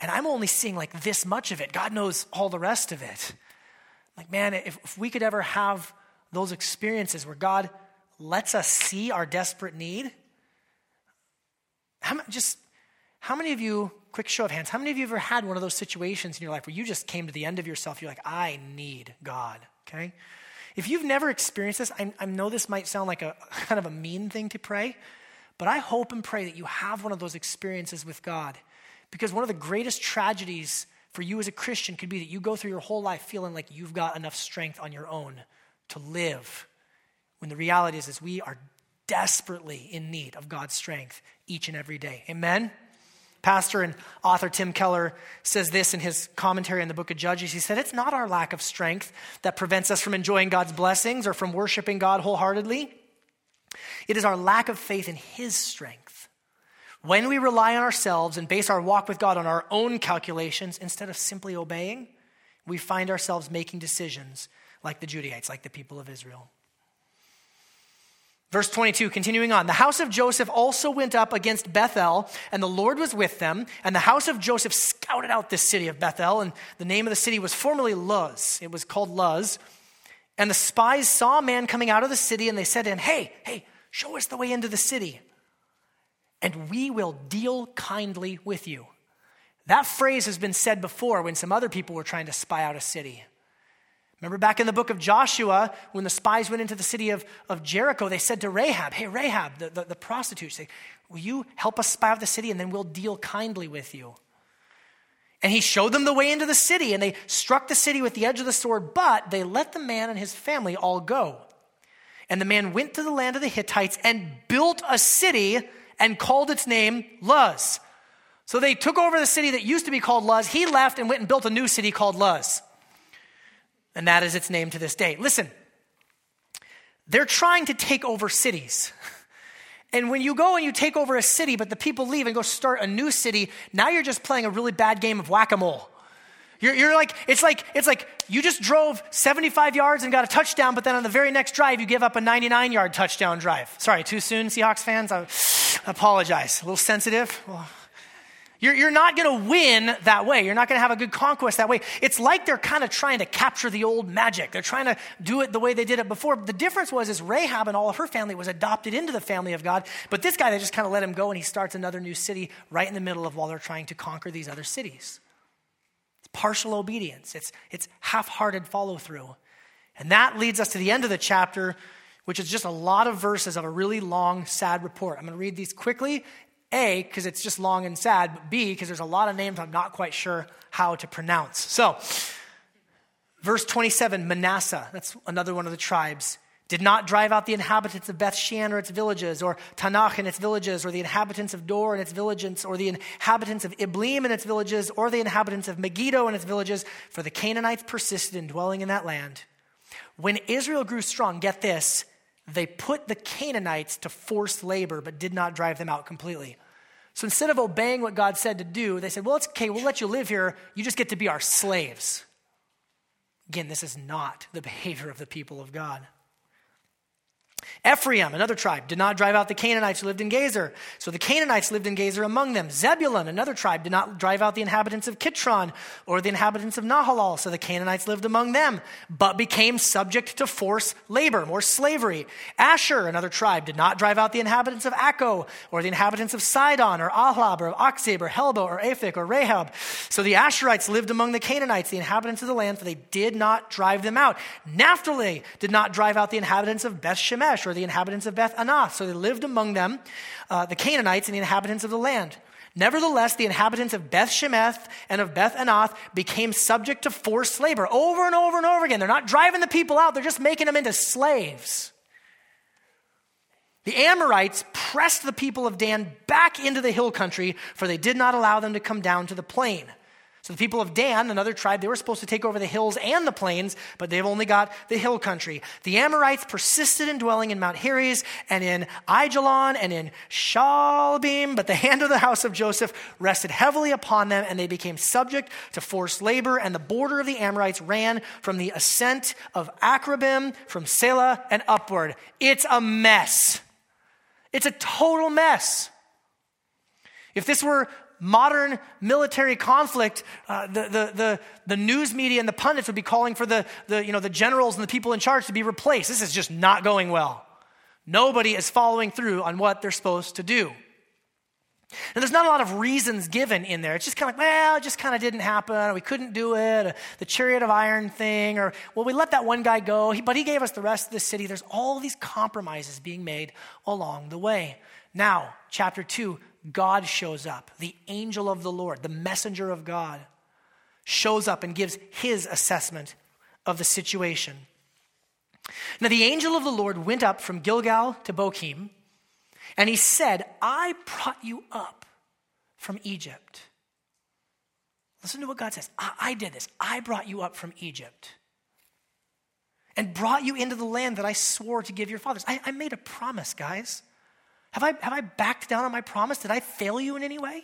and I'm only seeing like this much of it. God knows all the rest of it. Like, man, if, if we could ever have those experiences where God lets us see our desperate need, how, just how many of you, quick show of hands, how many of you ever had one of those situations in your life where you just came to the end of yourself? You're like, I need God, okay? If you've never experienced this, I, I know this might sound like a [laughs] kind of a mean thing to pray, but I hope and pray that you have one of those experiences with God. Because one of the greatest tragedies for you as a Christian could be that you go through your whole life feeling like you've got enough strength on your own to live. When the reality is, is we are desperately in need of God's strength each and every day. Amen? Pastor and author Tim Keller says this in his commentary on the book of Judges. He said, It's not our lack of strength that prevents us from enjoying God's blessings or from worshiping God wholeheartedly. It is our lack of faith in His strength. When we rely on ourselves and base our walk with God on our own calculations instead of simply obeying, we find ourselves making decisions like the Judaites, like the people of Israel. Verse 22, continuing on. The house of Joseph also went up against Bethel, and the Lord was with them. And the house of Joseph scouted out this city of Bethel, and the name of the city was formerly Luz. It was called Luz. And the spies saw a man coming out of the city, and they said to him, Hey, hey, show us the way into the city, and we will deal kindly with you. That phrase has been said before when some other people were trying to spy out a city. Remember back in the book of Joshua, when the spies went into the city of, of Jericho, they said to Rahab, Hey, Rahab, the, the, the prostitute, say, Will you help us spy out the city and then we'll deal kindly with you? And he showed them the way into the city, and they struck the city with the edge of the sword, but they let the man and his family all go. And the man went to the land of the Hittites and built a city and called its name Luz. So they took over the city that used to be called Luz. He left and went and built a new city called Luz and that is its name to this day. Listen, they're trying to take over cities. [laughs] And when you go and you take over a city, but the people leave and go start a new city, now you're just playing a really bad game of whack a mole. You're, you're, like, it's like, it's like you just drove 75 yards and got a touchdown, but then on the very next drive, you give up a 99 yard touchdown drive. Sorry, too soon, Seahawks fans? I apologize. A little sensitive. You're, you're not going to win that way. You're not going to have a good conquest that way. It's like they're kind of trying to capture the old magic. They're trying to do it the way they did it before. The difference was is Rahab and all of her family was adopted into the family of God. But this guy, they just kind of let him go and he starts another new city right in the middle of while they're trying to conquer these other cities. Partial obedience. It's, it's half-hearted follow through. And that leads us to the end of the chapter, which is just a lot of verses of a really long, sad report. I'm going to read these quickly, a, because it's just long and sad, but B, because there's a lot of names I'm not quite sure how to pronounce. So, verse 27 Manasseh, that's another one of the tribes, did not drive out the inhabitants of Beth Shean or its villages, or Taanach and its villages, or the inhabitants of Dor and its villages, or the inhabitants of Ibleam and its villages, or the inhabitants of Megiddo and its villages, for the Canaanites persisted in dwelling in that land. When Israel grew strong, get this, they put the Canaanites to forced labor, but did not drive them out completely. So instead of obeying what God said to do, they said, Well, it's okay, we'll let you live here. You just get to be our slaves. Again, this is not the behavior of the people of God. Ephraim, another tribe, did not drive out the Canaanites who lived in Gezer. So the Canaanites lived in Gezer among them. Zebulun, another tribe, did not drive out the inhabitants of Kitron or the inhabitants of Nahalal. So the Canaanites lived among them, but became subject to forced labor, more slavery. Asher, another tribe, did not drive out the inhabitants of Akko or the inhabitants of Sidon or Ahlab or Achzib or Helba or Aphik or Rehob. So the Asherites lived among the Canaanites, the inhabitants of the land, for they did not drive them out. Naphtali did not drive out the inhabitants of Beth Shemesh Shemesh or the inhabitants of Beth Anath. So they lived among them, uh, the Canaanites and the inhabitants of the land. Nevertheless, the inhabitants of Beth Shemesh and of Beth Anath became subject to forced labor over and over and over again. They're not driving the people out, they're just making them into slaves. The Amorites pressed the people of Dan back into the hill country, for they did not allow them to come down to the plain. So the people of Dan, another tribe, they were supposed to take over the hills and the plains, but they've only got the hill country. The Amorites persisted in dwelling in Mount Heres and in Ajalon and in Shaalbim, but the hand of the house of Joseph rested heavily upon them, and they became subject to forced labor, and the border of the Amorites ran from the ascent of Akrabim, from Selah, and upward. It's a mess. It's a total mess. If this were modern military conflict, uh, the, the, the, the, news media and the pundits would be calling for the, the, you know, the generals and the people in charge to be replaced. This is just not going well. Nobody is following through on what they're supposed to do. And there's not a lot of reasons given in there. It's just kind of like, well, it just kind of didn't happen, we couldn't do it, the chariot of iron thing, or, well, we let that one guy go, but he gave us the rest of the city. There's all these compromises being made along the way. Now, chapter 2, God shows up. The angel of the Lord, the messenger of God, shows up and gives his assessment of the situation. Now, the angel of the Lord went up from Gilgal to Bochim, and he said, I brought you up from Egypt. Listen to what God says. I, I did this. I brought you up from Egypt and brought you into the land that I swore to give your fathers. I, I made a promise, guys. Have I, have I backed down on my promise? Did I fail you in any way?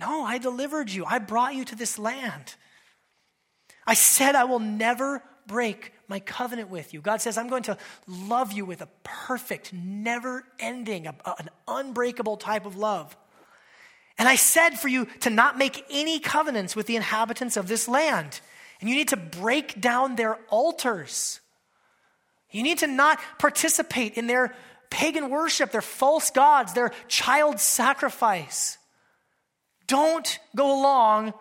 No, I delivered you. I brought you to this land. I said I will never break my covenant with you. God says, I'm going to love you with a perfect, never ending, an unbreakable type of love. And I said for you to not make any covenants with the inhabitants of this land. And you need to break down their altars. You need to not participate in their pagan worship, their false gods, their child sacrifice. Don't go along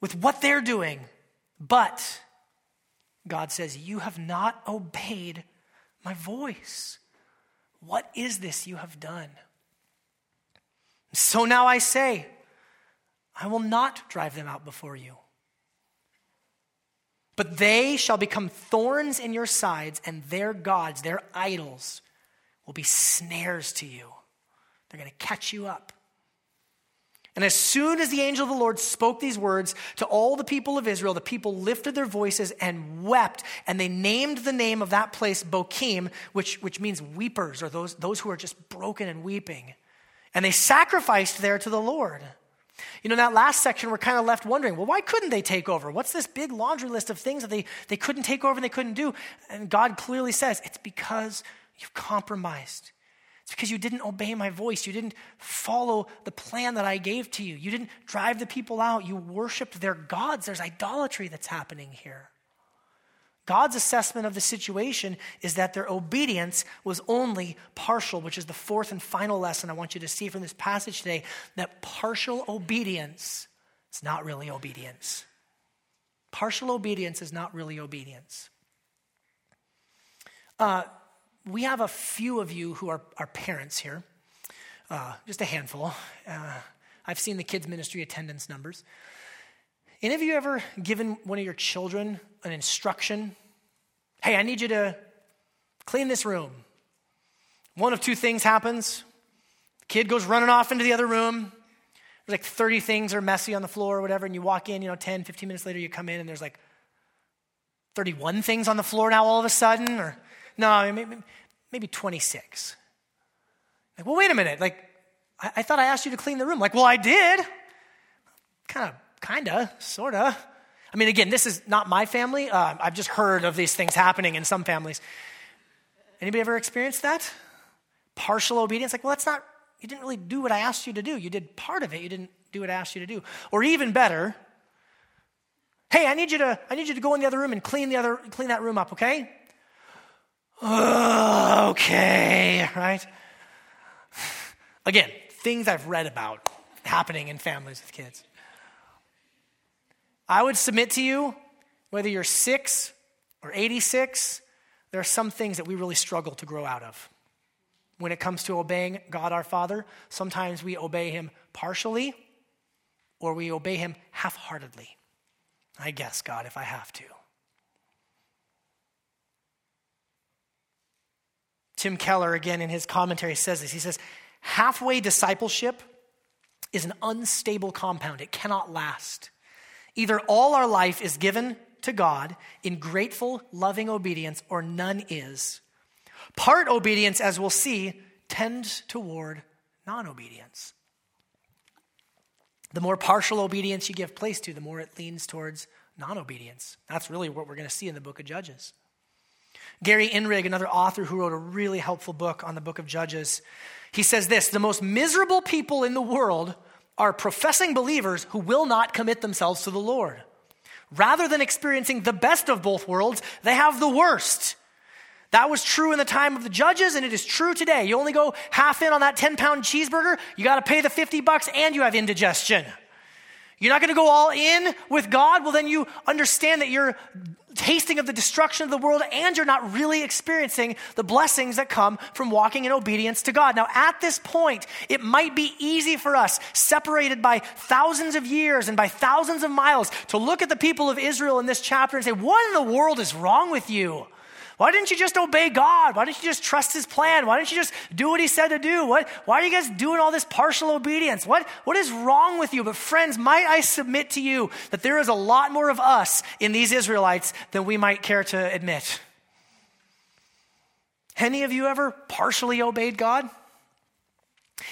with what they're doing. But God says, You have not obeyed my voice. What is this you have done? So now I say, I will not drive them out before you. But they shall become thorns in your sides, and their gods, their idols, will be snares to you. They're going to catch you up. And as soon as the angel of the Lord spoke these words to all the people of Israel, the people lifted their voices and wept, and they named the name of that place Bochim, which, which means weepers, or those, those who are just broken and weeping. And they sacrificed there to the Lord. You know, in that last section, we're kind of left wondering, well, why couldn't they take over? What's this big laundry list of things that they, they couldn't take over and they couldn't do? And God clearly says, it's because you've compromised. It's because you didn't obey my voice. You didn't follow the plan that I gave to you. You didn't drive the people out. You worshiped their gods. There's idolatry that's happening here. God's assessment of the situation is that their obedience was only partial, which is the fourth and final lesson I want you to see from this passage today that partial obedience is not really obedience. Partial obedience is not really obedience. Uh, we have a few of you who are, are parents here, uh, just a handful. Uh, I've seen the kids' ministry attendance numbers. Any of you ever given one of your children an instruction? Hey, I need you to clean this room. One of two things happens. The kid goes running off into the other room. There's like 30 things are messy on the floor or whatever, and you walk in, you know, 10, 15 minutes later, you come in and there's like 31 things on the floor now all of a sudden, or no, maybe, maybe 26. Like, well, wait a minute. Like, I, I thought I asked you to clean the room. Like, well, I did. Kind of, kind of, sort of. I mean, again, this is not my family. Uh, I've just heard of these things happening in some families. Anybody ever experienced that? Partial obedience? Like, well, that's not, you didn't really do what I asked you to do. You did part of it, you didn't do what I asked you to do. Or even better, hey, I need you to, I need you to go in the other room and clean the other, clean that room up, okay? Oh, okay, right? Again, things I've read about happening in families with kids. I would submit to you, whether you're six or 86, there are some things that we really struggle to grow out of. When it comes to obeying God our Father, sometimes we obey Him partially or we obey Him half heartedly. I guess, God, if I have to. Tim Keller, again in his commentary, says this. He says, halfway discipleship is an unstable compound, it cannot last. Either all our life is given to God in grateful, loving obedience, or none is. Part obedience, as we'll see, tends toward non obedience. The more partial obedience you give place to, the more it leans towards non obedience. That's really what we're going to see in the book of Judges. Gary Inrig, another author who wrote a really helpful book on the book of Judges, he says this The most miserable people in the world are professing believers who will not commit themselves to the Lord. Rather than experiencing the best of both worlds, they have the worst. That was true in the time of the judges, and it is true today. You only go half in on that 10 pound cheeseburger, you got to pay the 50 bucks, and you have indigestion. You're not going to go all in with God? Well, then you understand that you're tasting of the destruction of the world and you're not really experiencing the blessings that come from walking in obedience to God. Now, at this point, it might be easy for us, separated by thousands of years and by thousands of miles, to look at the people of Israel in this chapter and say, What in the world is wrong with you? Why didn't you just obey God? Why didn't you just trust his plan? Why didn't you just do what he said to do? What, why are you guys doing all this partial obedience? What, what is wrong with you? But, friends, might I submit to you that there is a lot more of us in these Israelites than we might care to admit? Any of you ever partially obeyed God?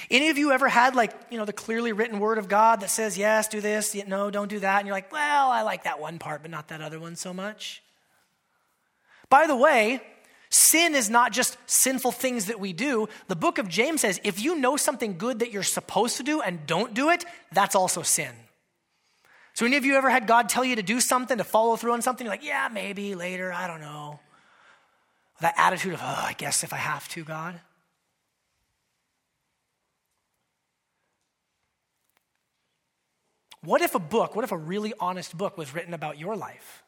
Any of you ever had like, you know, the clearly written word of God that says, yes, do this, no, don't do that? And you're like, well, I like that one part, but not that other one so much. By the way, sin is not just sinful things that we do. The book of James says if you know something good that you're supposed to do and don't do it, that's also sin. So, any of you ever had God tell you to do something, to follow through on something? You're like, yeah, maybe later, I don't know. That attitude of, oh, I guess if I have to, God. What if a book, what if a really honest book was written about your life?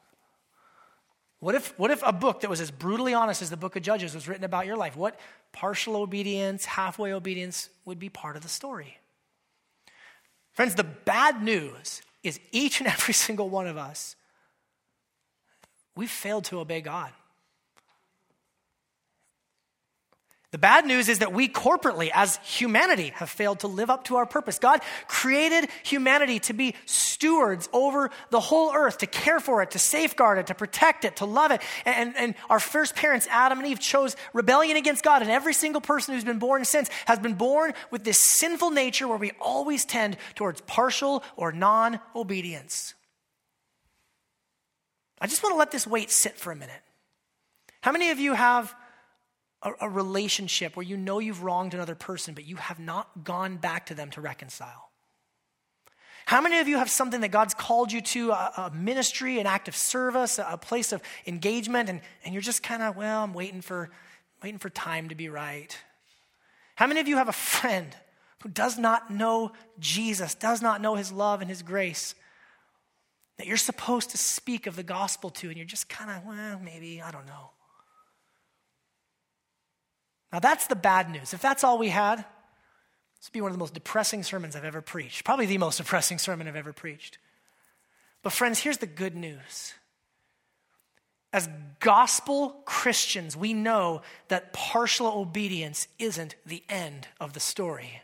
What if, what if a book that was as brutally honest as the book of Judges was written about your life? What partial obedience, halfway obedience would be part of the story? Friends, the bad news is each and every [laughs] single one of us, we've failed to obey God. The bad news is that we corporately, as humanity, have failed to live up to our purpose. God created humanity to be stewards over the whole earth, to care for it, to safeguard it, to protect it, to love it. And, and our first parents, Adam and Eve, chose rebellion against God. And every single person who's been born since has been born with this sinful nature where we always tend towards partial or non obedience. I just want to let this weight sit for a minute. How many of you have a, a relationship where you know you've wronged another person, but you have not gone back to them to reconcile? How many of you have something that God's called you to, a, a ministry, an act of service, a, a place of engagement, and, and you're just kind of, well, I'm waiting for, waiting for time to be right? How many of you have a friend who does not know Jesus, does not know his love and his grace, that you're supposed to speak of the gospel to, and you're just kind of, well, maybe, I don't know. Now, that's the bad news. If that's all we had, this would be one of the most depressing sermons I've ever preached. Probably the most depressing sermon I've ever preached. But, friends, here's the good news. As gospel Christians, we know that partial obedience isn't the end of the story.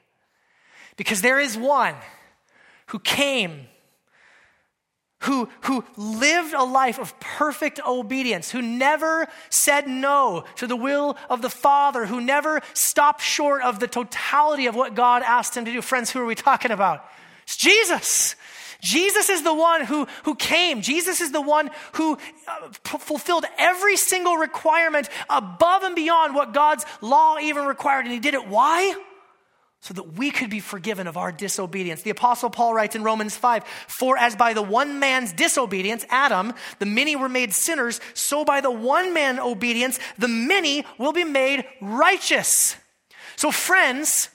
Because there is one who came who, who lived a life of perfect obedience, who never said no to the will of the Father, who never stopped short of the totality of what God asked him to do. Friends, who are we talking about? It's Jesus. Jesus is the one who, who came. Jesus is the one who uh, p- fulfilled every single requirement above and beyond what God's law even required. And he did it. Why? So that we could be forgiven of our disobedience. The Apostle Paul writes in Romans 5 For as by the one man's disobedience, Adam, the many were made sinners, so by the one man obedience, the many will be made righteous. So, friends,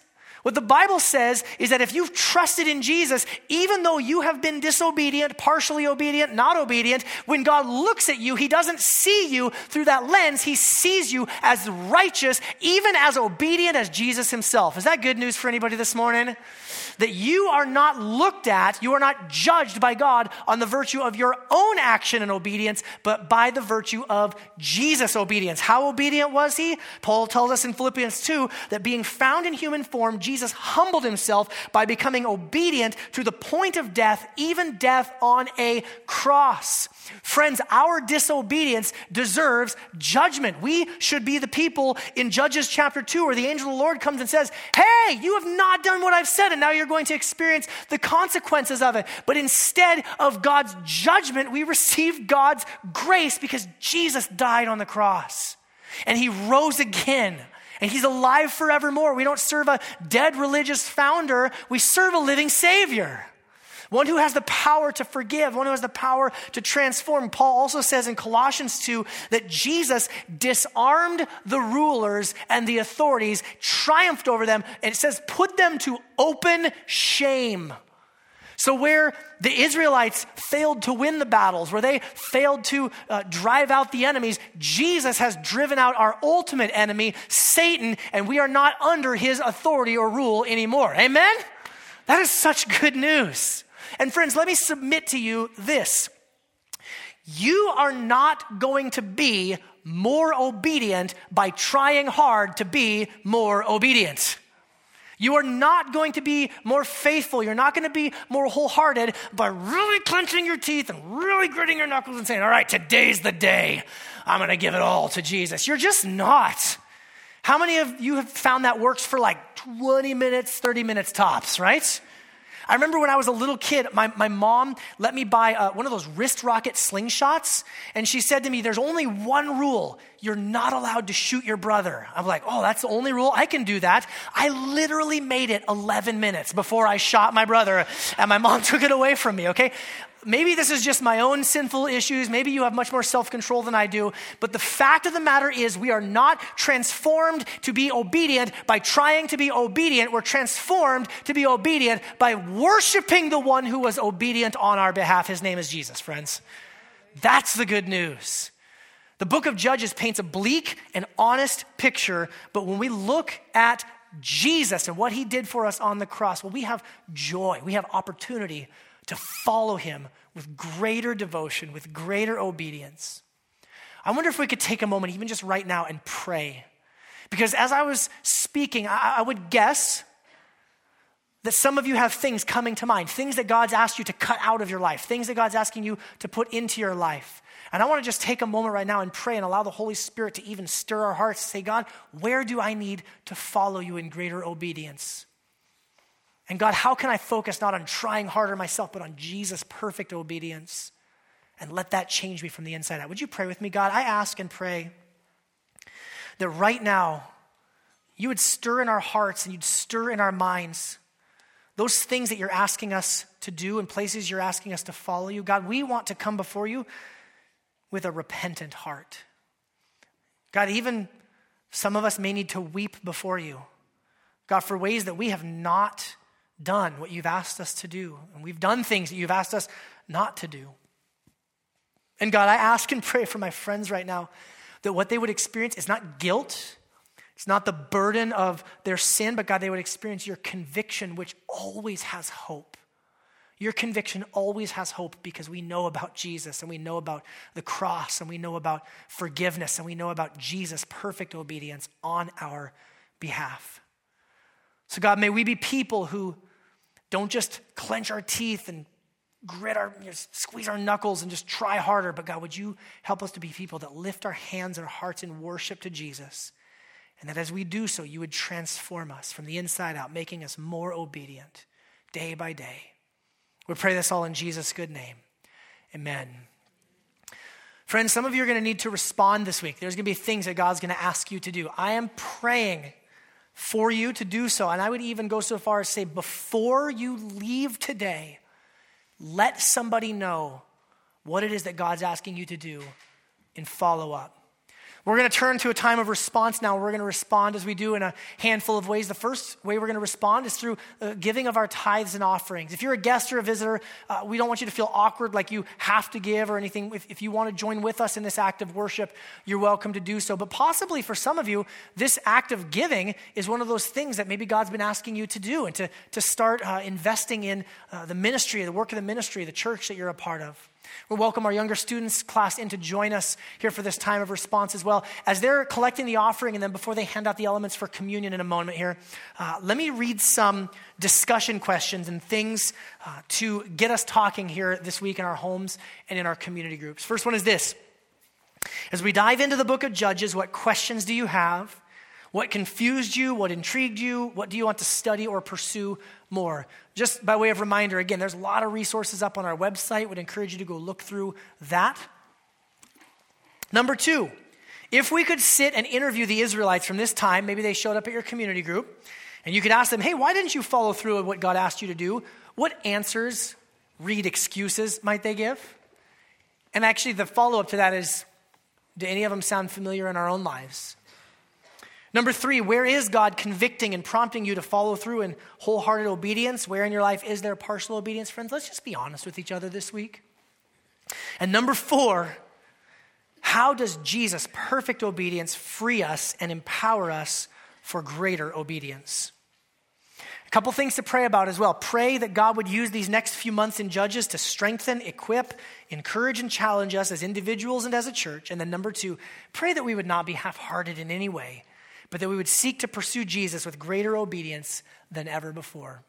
what the Bible says is that if you've trusted in Jesus, even though you have been disobedient, partially obedient, not obedient, when God looks at you, He doesn't see you through that lens. He sees you as righteous, even as obedient as Jesus Himself. Is that good news for anybody this morning? That you are not looked at, you are not judged by God on the virtue of your own action and obedience, but by the virtue of Jesus' obedience. How obedient was he? Paul tells us in Philippians 2 that being found in human form, Jesus humbled himself by becoming obedient to the point of death, even death on a cross. Friends, our disobedience deserves judgment. We should be the people in Judges chapter 2 where the angel of the Lord comes and says, Hey, you have not done what I've said, and now you're going to experience the consequences of it. But instead of God's judgment, we receive God's grace because Jesus died on the cross and he rose again. And he's alive forevermore. We don't serve a dead religious founder, we serve a living Savior one who has the power to forgive, one who has the power to transform. Paul also says in Colossians 2 that Jesus disarmed the rulers and the authorities, triumphed over them, and it says, put them to open shame. So, where the Israelites failed to win the battles, where they failed to uh, drive out the enemies, Jesus has driven out our ultimate enemy, Satan, and we are not under his authority or rule anymore. Amen? That is such good news. And friends, let me submit to you this. You are not going to be more obedient by trying hard to be more obedient. You are not going to be more faithful. You're not going to be more wholehearted by really clenching your teeth and really gritting your knuckles and saying, All right, today's the day. I'm going to give it all to Jesus. You're just not. How many of you have found that works for like 20 minutes, 30 minutes tops, right? I remember when I was a little kid, my, my mom let me buy uh, one of those wrist rocket slingshots. And she said to me, There's only one rule you're not allowed to shoot your brother. I'm like, Oh, that's the only rule? I can do that. I literally made it 11 minutes before I shot my brother, and my mom [laughs] took it away from me, okay? maybe this is just my own sinful issues. Maybe you have much more self control than I do. But the fact of the matter is, we are not transformed to be obedient by trying to be obedient. We're transformed to be obedient by worshiping the one who was obedient on our behalf. His name is Jesus, friends. That's the good news. The book of Judges paints a bleak and honest picture, but when we look at Jesus and what he did for us on the cross, well, we have joy, we have opportunity to follow him with greater devotion, with greater obedience. I wonder if we could take a moment, even just right now, and pray. Because as I was speaking, I, I would guess that some of you have things coming to mind, things that God's asked you to cut out of your life, things that God's asking you to put into your life. And I want to just take a moment right now and pray and allow the Holy Spirit to even stir our hearts, say, God, where do I need to follow you in greater obedience? And God, how can I focus not on trying harder myself, but on Jesus' perfect obedience? And let that change me from the inside out. Would you pray with me, God? I ask and pray that right now you would stir in our hearts and you'd stir in our minds those things that you're asking us to do and places you're asking us to follow you. God, we want to come before you with a repentant heart. God, even some of us may need to weep before you. God, for ways that we have not done what you've asked us to do, and we've done things that you've asked us not to do. And God, I ask and pray for my friends right now that what they would experience is not guilt, it's not the burden of their sin, but God, they would experience your conviction, which always has hope. Your conviction always has hope because we know about Jesus and we know about the cross and we know about forgiveness and we know about Jesus' perfect obedience on our behalf. So, God, may we be people who don't just clench our teeth and grit our, you know, squeeze our knuckles and just try harder. But God, would you help us to be people that lift our hands and our hearts in worship to Jesus? And that as we do so, you would transform us from the inside out, making us more obedient day by day. We pray this all in Jesus' good name. Amen. Friends, some of you are going to need to respond this week. There's going to be things that God's going to ask you to do. I am praying for you to do so. And I would even go so far as say, before you leave today, let somebody know what it is that God's asking you to do and follow up. We're going to turn to a time of response now. We're going to respond as we do in a handful of ways. The first way we're going to respond is through uh, giving of our tithes and offerings. If you're a guest or a visitor, uh, we don't want you to feel awkward like you have to give or anything. If, if you want to join with us in this act of worship, you're welcome to do so. But possibly for some of you, this act of giving is one of those things that maybe God's been asking you to do and to, to start uh, investing in uh, the ministry, the work of the ministry, the church that you're a part of. We'll welcome our younger students class in to join us here for this time of response as well. As they're collecting the offering, and then before they hand out the elements for communion in a moment here, uh, let me read some discussion questions and things uh, to get us talking here this week in our homes and in our community groups. First one is this As we dive into the book of Judges, what questions do you have? What confused you? What intrigued you? What do you want to study or pursue more? Just by way of reminder, again, there's a lot of resources up on our website. Would encourage you to go look through that. Number two, if we could sit and interview the Israelites from this time, maybe they showed up at your community group, and you could ask them, hey, why didn't you follow through with what God asked you to do? What answers, read excuses might they give? And actually, the follow up to that is do any of them sound familiar in our own lives? Number three, where is God convicting and prompting you to follow through in wholehearted obedience? Where in your life is there partial obedience? Friends, let's just be honest with each other this week. And number four, how does Jesus' perfect obedience free us and empower us for greater obedience? A couple things to pray about as well. Pray that God would use these next few months in Judges to strengthen, equip, encourage, and challenge us as individuals and as a church. And then number two, pray that we would not be half hearted in any way, but that we would seek to pursue Jesus with greater obedience than ever before.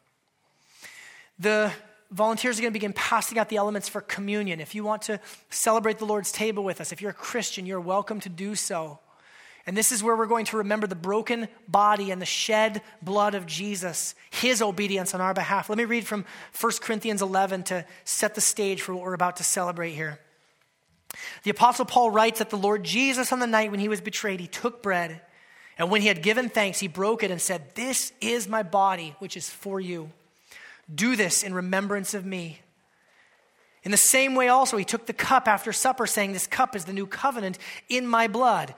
The volunteers are going to begin passing out the elements for communion. If you want to celebrate the Lord's table with us, if you're a Christian, you're welcome to do so. And this is where we're going to remember the broken body and the shed blood of Jesus, his obedience on our behalf. Let me read from 1 Corinthians 11 to set the stage for what we're about to celebrate here. The Apostle Paul writes that the Lord Jesus, on the night when he was betrayed, he took bread, and when he had given thanks, he broke it and said, This is my body, which is for you. Do this in remembrance of me. In the same way, also, he took the cup after supper, saying, This cup is the new covenant in my blood.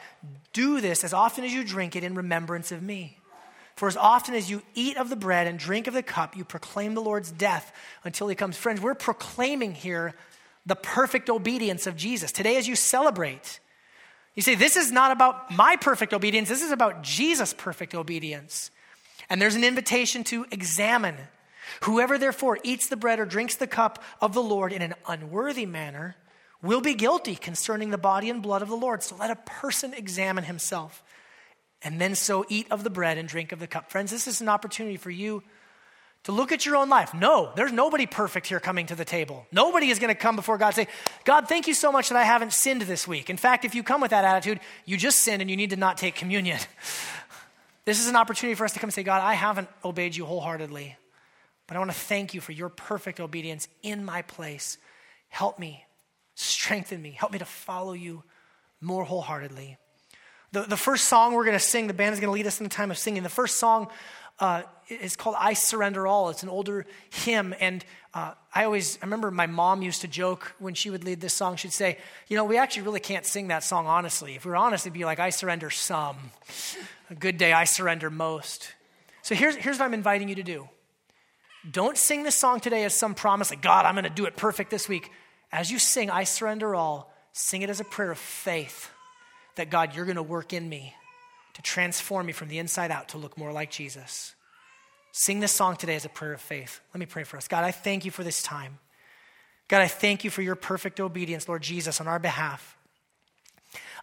Do this as often as you drink it in remembrance of me. For as often as you eat of the bread and drink of the cup, you proclaim the Lord's death until he comes. Friends, we're proclaiming here the perfect obedience of Jesus. Today, as you celebrate, you say, This is not about my perfect obedience, this is about Jesus' perfect obedience. And there's an invitation to examine Whoever therefore eats the bread or drinks the cup of the Lord in an unworthy manner will be guilty concerning the body and blood of the Lord. So let a person examine himself and then so eat of the bread and drink of the cup. Friends, this is an opportunity for you to look at your own life. No, there's nobody perfect here coming to the table. Nobody is going to come before God say, God, thank you so much that I haven't sinned this week. In fact, if you come with that attitude, you just sinned and you need to not take communion. [laughs] this is an opportunity for us to come and say, God, I haven't obeyed you wholeheartedly. But I want to thank you for your perfect obedience in my place. Help me, strengthen me, help me to follow you more wholeheartedly. The, the first song we're going to sing, the band is going to lead us in the time of singing. The first song uh, is called I Surrender All. It's an older hymn. And uh, I always, I remember my mom used to joke when she would lead this song, she'd say, You know, we actually really can't sing that song honestly. If we were honest, it'd be like, I surrender some. A good day, I surrender most. So here's, here's what I'm inviting you to do don't sing this song today as some promise, like, God, I'm going to do it perfect this week. As you sing, I surrender all, sing it as a prayer of faith that, God, you're going to work in me to transform me from the inside out to look more like Jesus. Sing this song today as a prayer of faith. Let me pray for us. God, I thank you for this time. God, I thank you for your perfect obedience, Lord Jesus, on our behalf.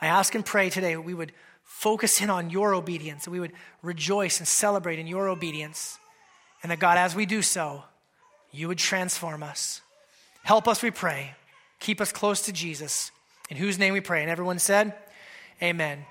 I ask and pray today that we would focus in on your obedience, that we would rejoice and celebrate in your obedience. And that God, as we do so, you would transform us. Help us, we pray. Keep us close to Jesus, in whose name we pray. And everyone said, Amen.